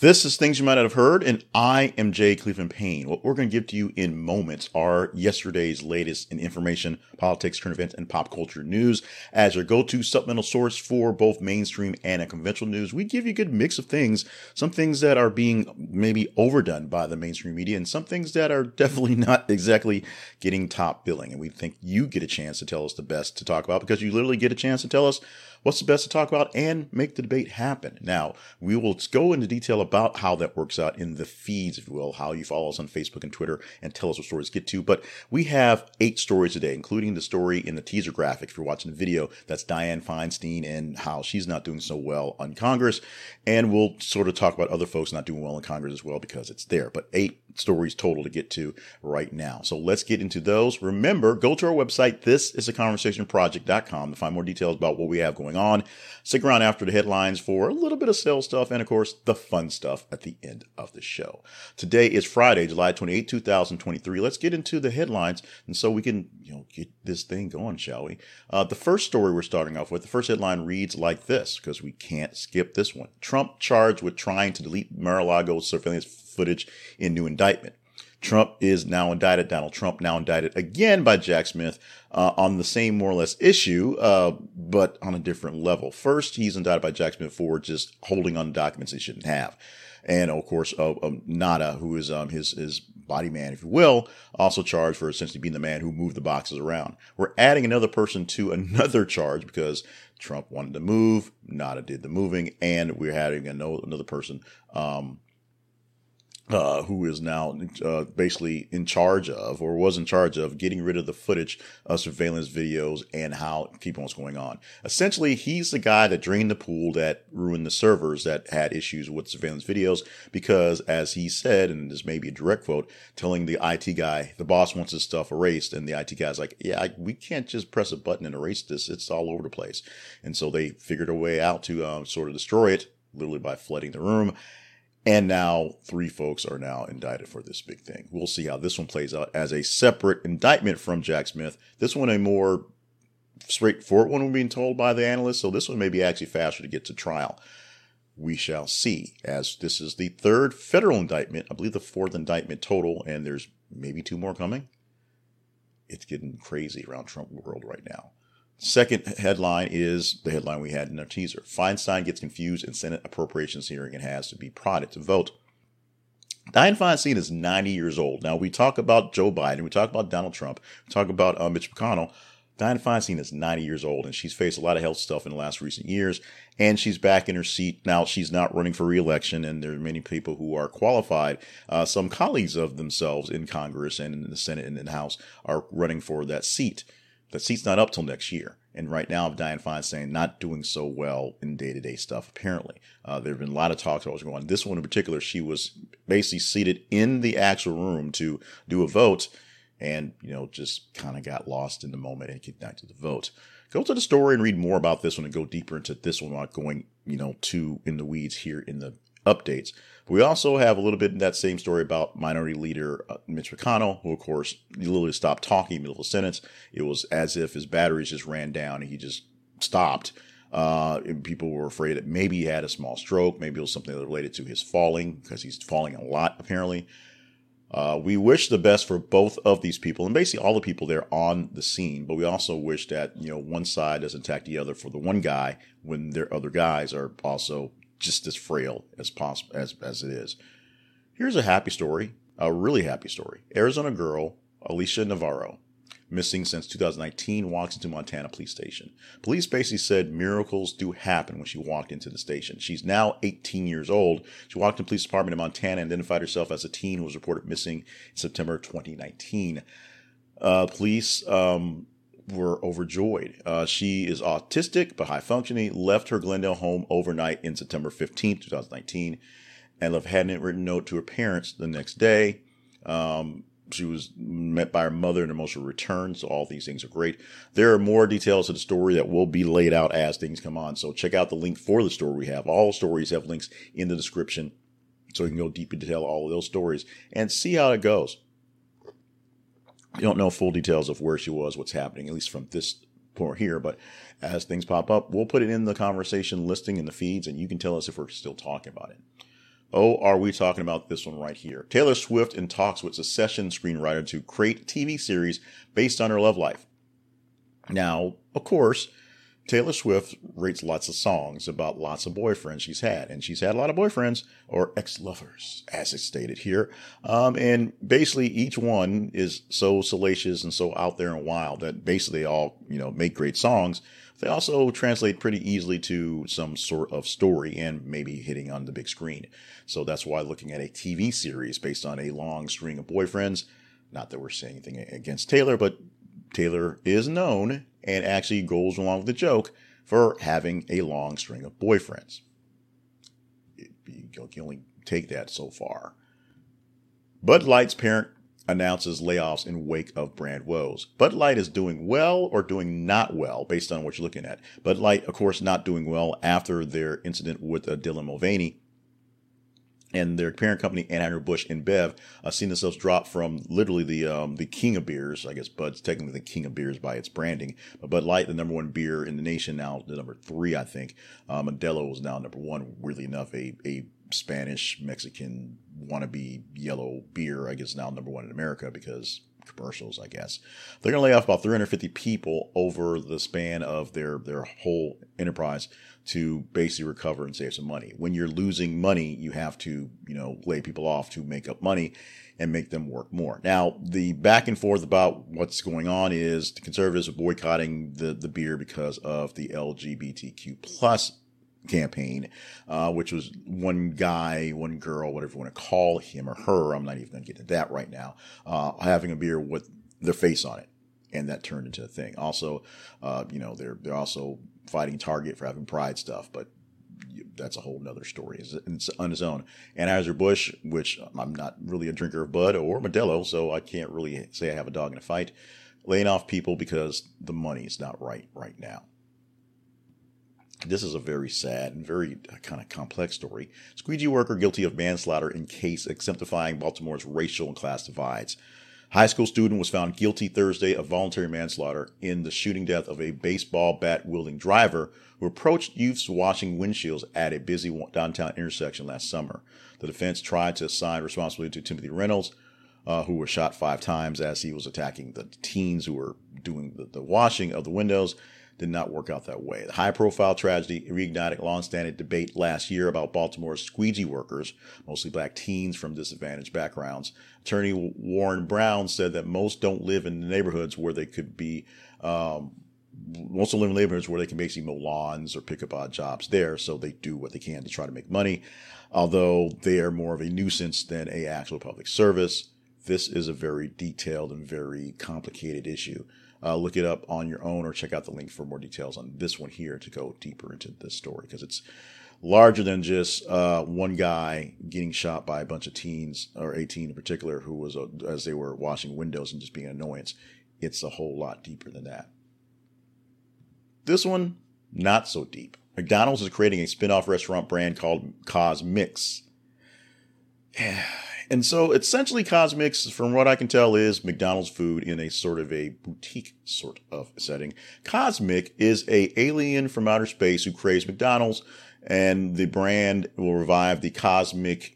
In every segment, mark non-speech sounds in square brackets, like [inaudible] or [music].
This is Things You Might Not Have Heard, and I am Jay Cleveland Payne. What we're going to give to you in moments are yesterday's latest in information, politics, current events, and pop culture news. As your go to supplemental source for both mainstream and conventional news, we give you a good mix of things. Some things that are being maybe overdone by the mainstream media, and some things that are definitely [laughs] not exactly getting top billing. And we think you get a chance to tell us the best to talk about because you literally get a chance to tell us what's the best to talk about and make the debate happen. Now, we will go into detail about how that works out in the feeds, if you will, how you follow us on Facebook and Twitter and tell us what stories get to. But we have eight stories today, including the story in the teaser graphic. If you're watching the video, that's Dianne Feinstein and how she's not doing so well on Congress. And we'll sort of talk about other folks not doing well in Congress as well because it's there. But eight stories total to get to right now. So let's get into those. Remember, go to our website, this is a conversationproject.com to find more details about what we have going on. Stick around after the headlines for a little bit of sales stuff and of course the fun stuff at the end of the show. Today is Friday, July 28, 2023. Let's get into the headlines and so we can, you know, get this thing going, shall we? Uh, the first story we're starting off with, the first headline reads like this because we can't skip this one. Trump charged with trying to delete Mar-a-Lago surveillance footage in new indictment. Trump is now indicted. Donald Trump now indicted again by Jack Smith uh, on the same more or less issue, uh, but on a different level. First, he's indicted by Jack Smith for just holding on documents he shouldn't have, and of course, uh, um, Nauta, who is um, his his body man, if you will, also charged for essentially being the man who moved the boxes around. We're adding another person to [laughs] another charge because Trump wanted to move, Nauta did the moving, and we're adding another person. Um, uh, who is now uh, basically in charge of, or was in charge of, getting rid of the footage of surveillance videos and how keeping what's going on. Essentially, he's the guy that drained the pool that ruined the servers that had issues with surveillance videos because, as he said, and this may be a direct quote, telling the IT guy the boss wants his stuff erased, and the IT guy's like, "Yeah, I, we can't just press a button and erase this; it's all over the place." And so they figured a way out to uh, sort of destroy it, literally by flooding the room and now three folks are now indicted for this big thing. We'll see how this one plays out as a separate indictment from Jack Smith. This one a more straightforward one we're being told by the analysts. So this one may be actually faster to get to trial. We shall see as this is the third federal indictment. I believe the fourth indictment total, and there's maybe two more coming. It's getting crazy around Trump world right now. Second headline is the headline we had in our teaser. Feinstein gets confused in Senate appropriations hearing and has to be prodded to vote. Dianne Feinstein is 90 years old. Now, we talk about Joe Biden, we talk about Donald Trump, we talk about uh, Mitch McConnell. Dianne Feinstein is 90 years old and she's faced a lot of health stuff in the last recent years. And she's back in her seat. Now she's not running for reelection and there are many people who are qualified. Uh, some colleagues of themselves in Congress and in the Senate and in the House are running for that seat. The seat's not up till next year. And right now, Dianne Feinstein not doing so well in day to day stuff, apparently. Uh, there have been a lot of talks about what's going on. This one in particular, she was basically seated in the actual room to do a vote and, you know, just kind of got lost in the moment and back to the vote. Go to the story and read more about this one and go deeper into this one without going, you know, too in the weeds here in the updates. We also have a little bit in that same story about Minority Leader uh, Mitch McConnell, who, of course, literally stopped talking in the middle of a sentence. It was as if his batteries just ran down and he just stopped. Uh, people were afraid that maybe he had a small stroke, maybe it was something related to his falling because he's falling a lot apparently. Uh, we wish the best for both of these people and basically all the people there on the scene, but we also wish that you know one side doesn't attack the other for the one guy when their other guys are also just as frail as possible as as it is. Here's a happy story, a really happy story. Arizona girl Alicia Navarro, missing since 2019, walks into Montana police station. Police basically said miracles do happen when she walked into the station. She's now 18 years old. She walked in police department in Montana and identified herself as a teen who was reported missing in September 2019. Uh, police um, were overjoyed. Uh, she is autistic but high functioning, left her Glendale home overnight in September 15, 2019, and left handwritten note to her parents the next day. Um, she was met by her mother and emotional return. So all these things are great. There are more details of the story that will be laid out as things come on. So check out the link for the story we have. All stories have links in the description. So you can go deep into detail all of those stories and see how it goes. You don't know full details of where she was, what's happening, at least from this point here. But as things pop up, we'll put it in the conversation listing in the feeds, and you can tell us if we're still talking about it. Oh, are we talking about this one right here? Taylor Swift in talks with Succession screenwriter to create TV series based on her love life. Now, of course, Taylor Swift writes lots of songs about lots of boyfriends she's had, and she's had a lot of boyfriends or ex-lovers, as it's stated here. Um, and basically, each one is so salacious and so out there and wild that basically they all, you know, make great songs. They also translate pretty easily to some sort of story and maybe hitting on the big screen. So that's why looking at a TV series based on a long string of boyfriends. Not that we're saying anything against Taylor, but Taylor is known and actually goes along with the joke for having a long string of boyfriends. You can only take that so far. Bud Light's parent announces layoffs in wake of brand woes. Bud Light is doing well or doing not well based on what you're looking at. Bud Light, of course, not doing well after their incident with uh, Dylan Mulvaney and their parent company Anheuser-Busch InBev uh, seen themselves drop from literally the um, the king of beers. I guess Bud's technically the king of beers by its branding, but Bud Light, the number one beer in the nation now, the number three, I think. Uh, Modelo is now number one. Weirdly enough, a a Spanish Mexican wannabe yellow beer, I guess now number one in America because commercials, I guess. They're going to lay off about 350 people over the span of their their whole enterprise to basically recover and save some money. When you're losing money, you have to, you know, lay people off to make up money and make them work more. Now, the back and forth about what's going on is the conservatives are boycotting the, the beer because of the LGBTQ plus campaign, uh, which was one guy, one girl, whatever you want to call him or her. I'm not even going to get to that right now. Uh, having a beer with their face on it, and that turned into a thing. Also, uh, you know, they're they're also fighting Target for having pride stuff, but that's a whole nother story it's on its own. Anheuser Busch, which I'm not really a drinker of Bud or Modelo, so I can't really say I have a dog in a fight, laying off people because the money's not right right now. This is a very sad and very uh, kind of complex story. Squeegee worker guilty of manslaughter in case exemplifying Baltimore's racial and class divides. High school student was found guilty Thursday of voluntary manslaughter in the shooting death of a baseball bat wielding driver who approached youths washing windshields at a busy downtown intersection last summer. The defense tried to assign responsibility to Timothy Reynolds, uh, who was shot five times as he was attacking the teens who were doing the, the washing of the windows did not work out that way. The high profile tragedy reignited long-standing debate last year about Baltimore's squeegee workers, mostly black teens from disadvantaged backgrounds. Attorney Warren Brown said that most don't live in the neighborhoods where they could be, um, most don't live in neighborhoods where they can basically mow lawns or pick up odd jobs there, so they do what they can to try to make money. Although they are more of a nuisance than a actual public service, this is a very detailed and very complicated issue uh, look it up on your own or check out the link for more details on this one here to go deeper into this story because it's larger than just uh, one guy getting shot by a bunch of teens or 18 in particular who was uh, as they were washing windows and just being an annoyance. It's a whole lot deeper than that. This one not so deep. Mcdonald's is creating a spin-off restaurant brand called CosMc's [sighs] And so essentially CosMc's, from what I can tell, is McDonald's food in a sort of a boutique sort of setting. CosMc is a alien from outer space who craves McDonald's and the brand will revive the CosMc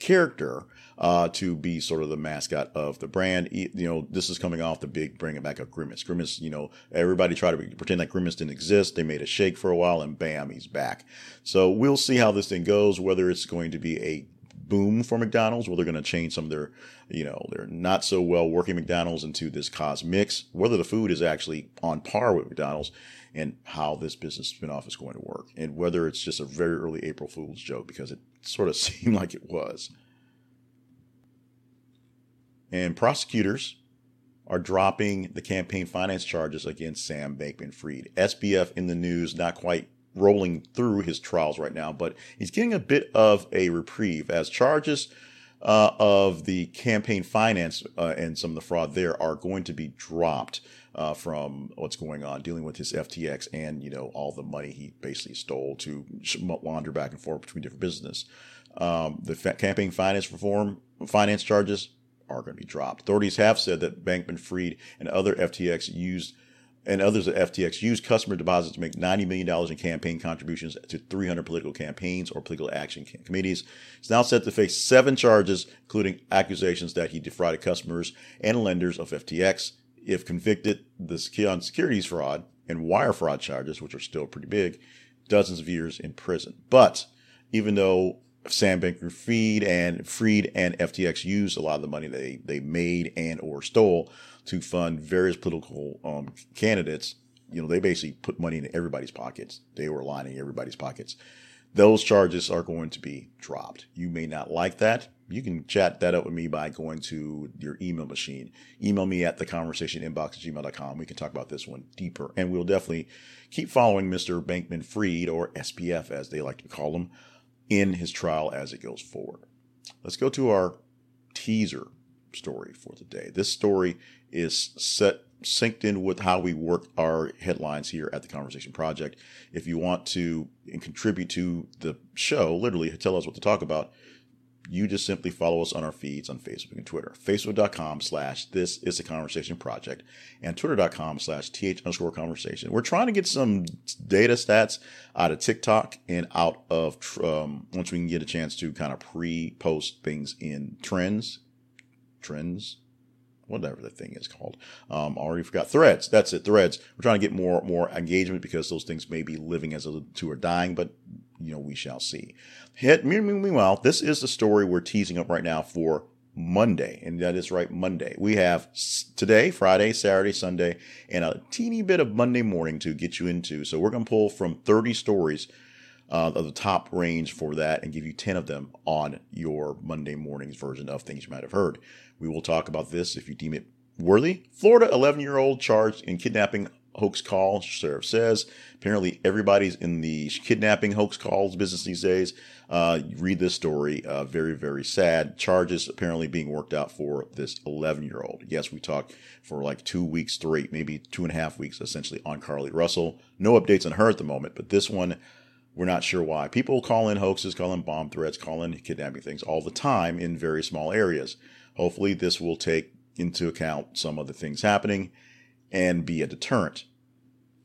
character uh, to be sort of the mascot of the brand. You know, this is coming off the big bringing back of Grimace. Grimace, you know, everybody tried to pretend like Grimace didn't exist. They made a shake for a while and bam, he's back. So we'll see how this thing goes, whether it's going to be a boom for McDonald's, where they're going to change some of their, you know, their not so well working McDonald's into this CosMc's, whether the food is actually on par with McDonald's, and how this business spinoff is going to work, and whether it's just a very early April Fool's joke because it sort of [laughs] seemed like it was. And prosecutors are dropping the campaign finance charges against Sam Bankman Fried. SBF in the news, not quite rolling through his trials right now, but he's getting a bit of a reprieve as charges uh, of the campaign finance uh, and some of the fraud there are going to be dropped uh, from what's going on dealing with his FTX and you know all the money he basically stole to wander back and forth between different business. Um, the fa- campaign finance reform finance charges are going to be dropped. Authorities have said that Bankman Fried and other FTX used and others at FTX used customer deposits to make $90 million in campaign contributions to 300 political campaigns or political action committees. He's now set to face seven charges, including accusations that he defrauded customers and lenders of FTX. If convicted, the securities fraud and wire fraud charges, which are still pretty big, dozens of years in prison. But even though Sam Bankman-Fried and Freed and FTX used a lot of the money they they made and or stole to fund various political um, candidates. You know, they basically put money in everybody's pockets. They were lining everybody's pockets. Those charges are going to be dropped. You may not like that. You can chat that up with me by going to your email machine. Email me at the conversation inbox at gmail.com. We can talk about this one deeper. And we'll definitely keep following Mr. Bankman Fried, or SBF as they like to call him, in his trial as it goes forward. Let's go to our teaser story for today. This story is set synced in with how we work our headlines here at the Conversation Project. If you want to contribute to the show, literally tell us what to talk about, you just simply follow us on our feeds on Facebook and Twitter. Facebook.com slash this is a conversation project and twitter.com slash th underscore conversation. We're trying to get some data stats out of TikTok and out of, um, once we can get a chance to kind of pre post things in trends, trends, whatever the thing is called. Um, already forgot threads. That's it. Threads. We're trying to get more more engagement because those things may be living as a two are dying, but you know we shall see. Hit, meanwhile, this is the story we're teasing up right now for Monday, and that is right Monday. We have today, Friday, Saturday, Sunday, and a teeny bit of Monday morning to get you into. So we're going to pull from 30 stories uh, of the top range for that and give you 10 of them on your Monday morning's version of things you might have heard. We will talk about this if you deem it worthy. Florida 11 year old charged in kidnapping hoax call, sheriff says. Apparently, everybody's in the kidnapping hoax calls business these days. Uh, read this story. Uh, very, very sad. Charges apparently being worked out for this 11 year old. Yes, we talked for like two weeks straight, maybe two and a half weeks essentially on Carlee Russell. No updates on her at the moment, but this one we're not sure why. People call in hoaxes, call in bomb threats, call in kidnapping things all the time in very small areas. Hopefully, this will take into account some of the things happening and be a deterrent.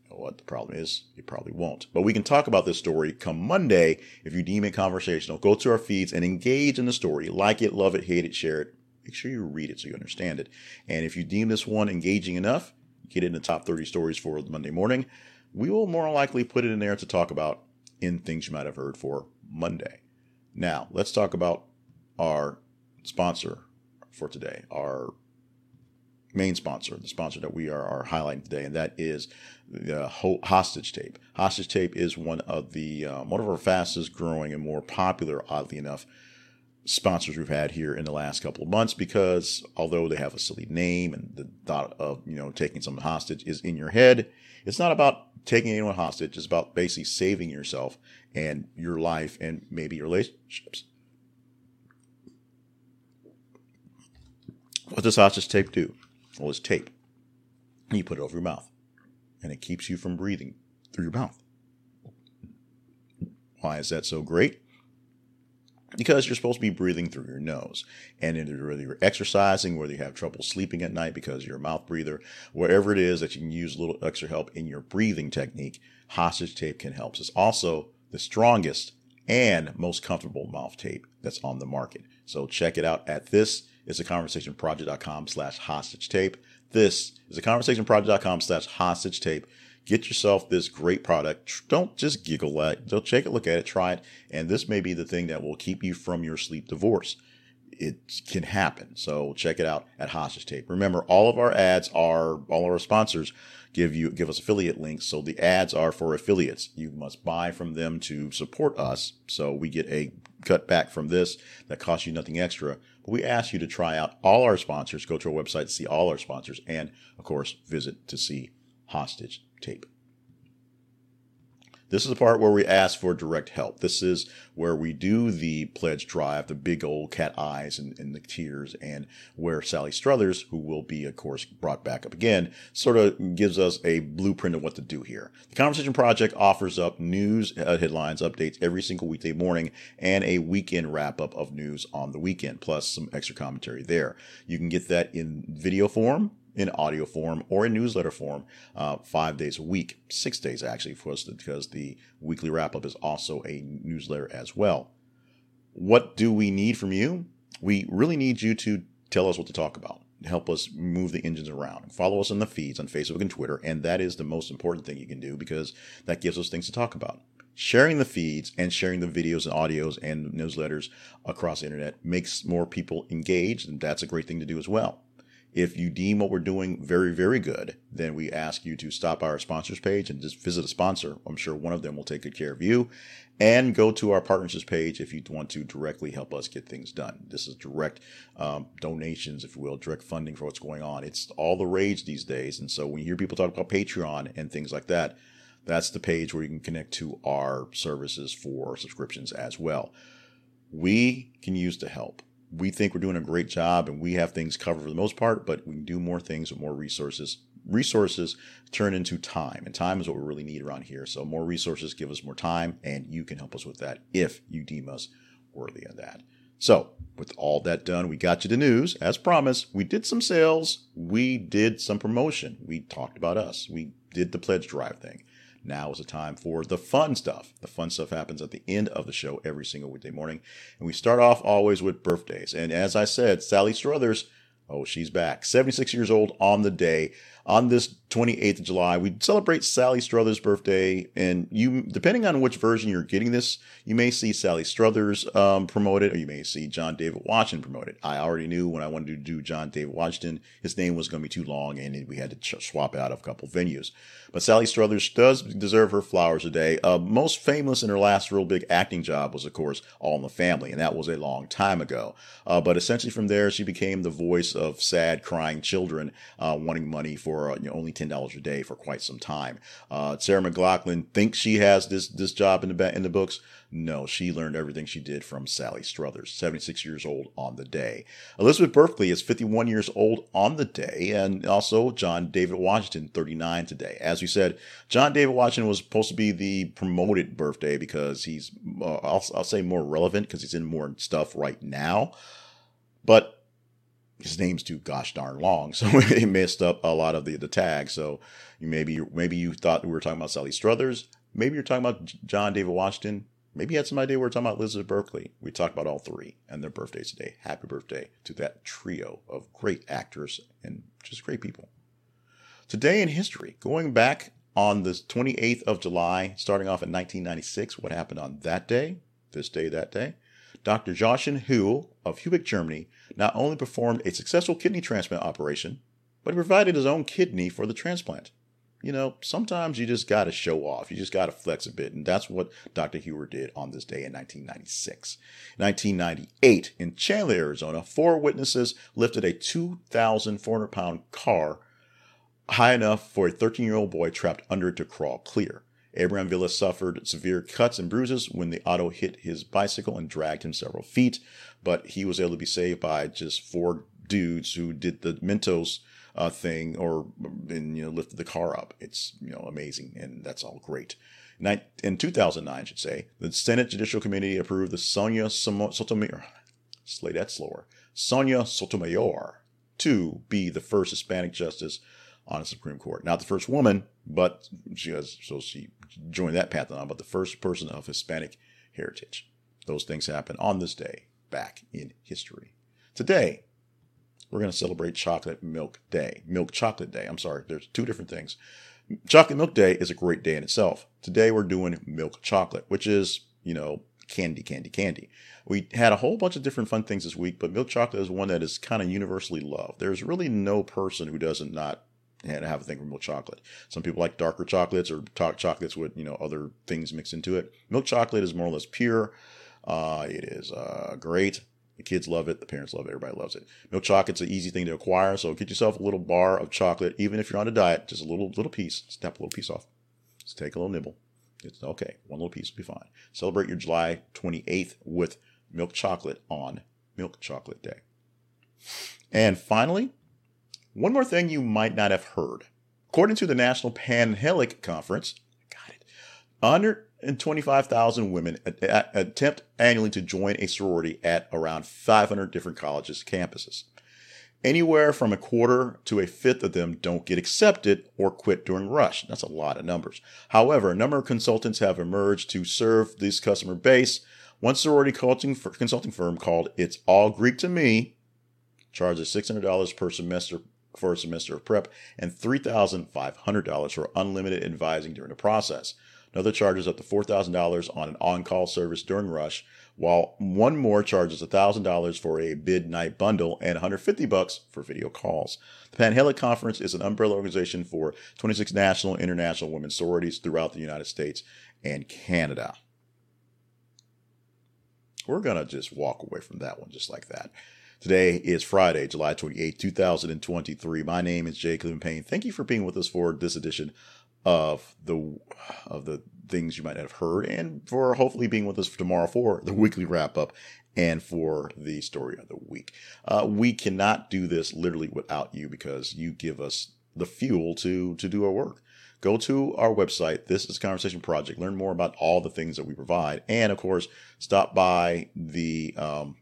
What the problem is, it probably won't. But we can talk about this story come Monday if you deem it conversational. Go to our feeds and engage in the story. Like it, love it, hate it, share it. Make sure you read it so you understand it. And if you deem this one engaging enough, get it in the top 30 stories for Monday morning. We will more likely put it in there to talk about in things you might have heard for Monday. Now, let's talk about our sponsor for today, our main sponsor, the sponsor that we are, are highlighting today, and that is the Hostage Tape. Hostage Tape is one of the um, one of our fastest growing and more popular, oddly enough, sponsors we've had here in the last couple of months because although they have a silly name and the thought of you know taking someone hostage is in your head, it's not about taking anyone hostage. It's about basically saving yourself and your life and maybe your relationships. What does hostage tape do? Well, it's tape. You put it over your mouth, and it keeps you from breathing through your mouth. Why is that so great? Because you're supposed to be breathing through your nose. And whether you're exercising, whether you have trouble sleeping at night because you're a mouth breather, wherever it is that you can use a little extra help in your breathing technique, hostage tape can help. It's also the strongest and most comfortable mouth tape that's on the market. So check it out at this is a conversationproject.com slash hostage tape. This is a conversationproject.com slash hostage tape. Get yourself this great product. Don't just giggle at it. Don't take a look at it, try it. And this may be the thing that will keep you from your sleep divorce. It can happen. So check it out at Hostage Tape. Remember, all of our ads are, all our sponsors give you, give us affiliate links. So the ads are for affiliates. You must buy from them to support us. So we get a cut back from this that costs you nothing extra. But we ask you to try out all our sponsors. Go to our website to see all our sponsors and of course visit to see Hostage tape. This is the part where we ask for direct help. This is where we do the pledge drive, the big old cat eyes and, and, the tears, and where Sally Struthers, who will be, of course, brought back up again, sort of gives us a blueprint of what to do here. The Conversation Project offers up news uh, headlines, updates every single weekday morning, and a weekend wrap up of news on the weekend, plus some extra commentary there. You can get that in video form in audio form or in newsletter form uh, five days a week, six days actually, for us because the weekly wrap up is also a newsletter as well. What do we need from you? We really need you to tell us what to talk about help us move the engines around. Follow us on the feeds on Facebook and Twitter, and that is the most important thing you can do because that gives us things to talk about. Sharing the feeds and sharing the videos and audios and newsletters across the internet makes more people engaged, and that's a great thing to do as well. If you deem what we're doing very, very good, then we ask you to stop our sponsors page and just visit a sponsor. I'm sure one of them will take good care of you. And go to our partnerships page if you want to directly help us get things done. This is direct um, donations, if you will, direct funding for what's going on. It's all the rage these days. And so when you hear people talk about Patreon and things like that, that's the page where you can connect to our services for subscriptions as well. We can use the help we think we're doing a great job and we have things covered for the most part, but we can do more things with more resources. Resources turn into time, and time is what we really need around here. So, more resources give us more time, and you can help us with that if you deem us worthy of that. So, with all that done, we got you the news. As promised, we did some sales, we did some promotion, we talked about us, we did the pledge drive thing. Now is the time for the fun stuff. The fun stuff happens at the end of the show every single weekday morning. And we start off always with birthdays. And as I said, Sally Struthers, oh, she's back. 76 years old on the day on this 28th of July, we celebrate Sally Struthers' birthday. And you, depending on which version you're getting this, you may see Sally Struthers um, promoted, or you may see John David Washington promoted. I already knew when I wanted to do John David Washington, his name was going to be too long, and we had to swap out of a couple venues. But Sally Struthers does deserve her flowers today. Uh, most famous in her last real big acting job was, of course, All in the Family, and that was a long time ago. Uh, but essentially, from there, she became the voice of sad, crying children uh, wanting money for for uh, you know, only ten dollars a day for quite some time. Uh, Sarah McLachlan thinks she has this this job in the in the books. No, she learned everything she did from Sally Struthers, 76 years old on the day. Elizabeth Berkley is 51 years old on the day, and also John David Washington, 39 today. As we said, John David Washington was supposed to be the promoted birthday because he's, uh, I'll, I'll say more relevant because he's in more stuff right now. But his name's too gosh darn long, so [laughs] he messed up a lot of the the tags. So maybe maybe you thought we were talking about Sally Struthers. Maybe you're talking about John David Washington. Maybe you had some idea we were talking about Elizabeth Berkley. We talked about all three and their birthdays today. Happy birthday to that trio of great actors and just great people. Today in history, going back on the 28th of July, starting off in 1996, what happened on that day, this day, that day? Dr. Joachim Hull of Hubei, Germany, not only performed a successful kidney transplant operation, but he provided his own kidney for the transplant. You know, sometimes you just got to show off. You just got to flex a bit. And that's what Dr. Hull did on this day in 1996. 1998, in Chandler, Arizona, four witnesses lifted a 2,400 pound car high enough for a 13 year old boy trapped under it to crawl clear. Abraham Villa suffered severe cuts and bruises when the auto hit his bicycle and dragged him several feet, but he was able to be saved by just four dudes who did the Mentos uh, thing or and, you know lifted the car up. It's you know amazing and that's all great. In 2009, I should say, the Senate Judicial Committee approved the Sonia Sotomayor, slay that slower, Sonia Sotomayor to be the first Hispanic justice on the Supreme Court. Not the first woman, but she has, so she joined that pantheon, but the first person of Hispanic heritage. Those things happen on this day back in history. Today, we're going to celebrate Chocolate Milk Day. Milk Chocolate Day. I'm sorry, there's two different things. Chocolate Milk Day is a great day in itself. Today, we're doing milk chocolate, which is, you know, candy, candy, candy. We had a whole bunch of different fun things this week, but milk chocolate is one that is kind of universally loved. There's really no person who doesn't not and have a thing for milk chocolate. Some people like darker chocolates or dark chocolates with you know other things mixed into it. Milk chocolate is more or less pure. Uh, it is uh, great. The kids love it. The parents love it. Everybody loves it. Milk chocolate's an easy thing to acquire. So get yourself a little bar of chocolate, even if you're on a diet. Just a little little piece. Snap a little piece off. Just take a little nibble. It's okay. One little piece will be fine. Celebrate your July 28th with milk chocolate on Milk Chocolate Day. And finally, one more thing you might not have heard. According to the National Panhellenic Conference, got it, 125,000 women attempt annually to join a sorority at around 500 different colleges campuses. Anywhere from a quarter to a fifth of them don't get accepted or quit during rush. That's a lot of numbers. However, a number of consultants have emerged to serve this customer base. One sorority consulting firm called It's All Greek to Me charges $600 per semester for a semester of prep and $3,500 for unlimited advising during the process. Another charges up to $4,000 on an on-call service during rush, while one more charges $1,000 for a bid night bundle and 150 bucks for video calls. The Panhellenic Conference is an umbrella organization for 26 national and international women's sororities throughout the United States and Canada. We're going to just walk away from that one just like that. Today is Friday, July 28, 2023. My name is Jay Cleveland Payne. Thank you for being with us for this edition of the of the things you might have heard and for hopefully being with us for tomorrow for the weekly wrap up and for the story of the week. Uh, we cannot do this literally without you because you give us the fuel to to do our work. Go to our website, This is Conversation Project, learn more about all the things that we provide, and of course, stop by the um,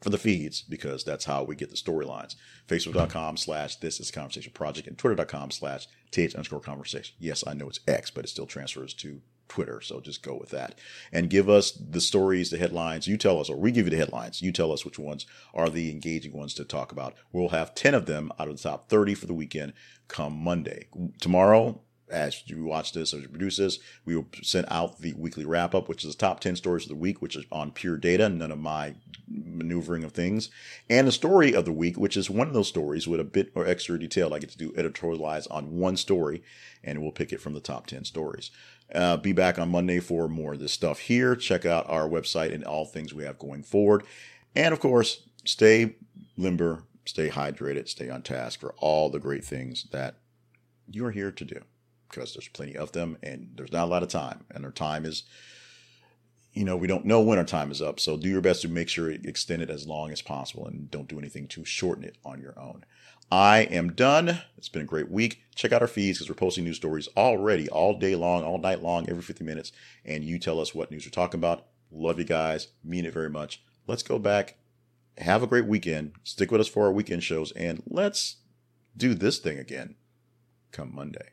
for the feeds because that's how we get the storylines. Facebook.com slash this is conversation project and twitter.com slash th underscore conversation. Yes, I know it's X, but it still transfers to Twitter. So just go with that and give us the stories, the headlines. You tell us, or we give you the headlines. You tell us which ones are the engaging ones to talk about. We'll have 10 of them out of the top 30 for the weekend come Monday. Tomorrow, as you watch this, as you produce this, we will send out the weekly wrap up, which is the top 10 stories of the week, which is on pure data, none of my maneuvering of things, and the story of the week, which is one of those stories with a bit or extra detail. I get to do editorialize on one story, and we'll pick it from the top 10 stories. Uh, be back on Monday for more of this stuff here. Check out our website and all things we have going forward. And of course, stay limber, stay hydrated, stay on task for all the great things that you're here to do because there's plenty of them and there's not a lot of time and our time is you know we don't know when our time is up. So do your best to make sure it extend it as long as possible and don't do anything to shorten it on your own. I am done. It's been a great week. Check out our feeds because we're posting news stories already all day long all night long every 50 minutes. And you tell us what news we're talking about. Love you guys. Mean it very much. Let's go back. Have a great weekend. Stick with us for our weekend shows. And let's do this thing again come monday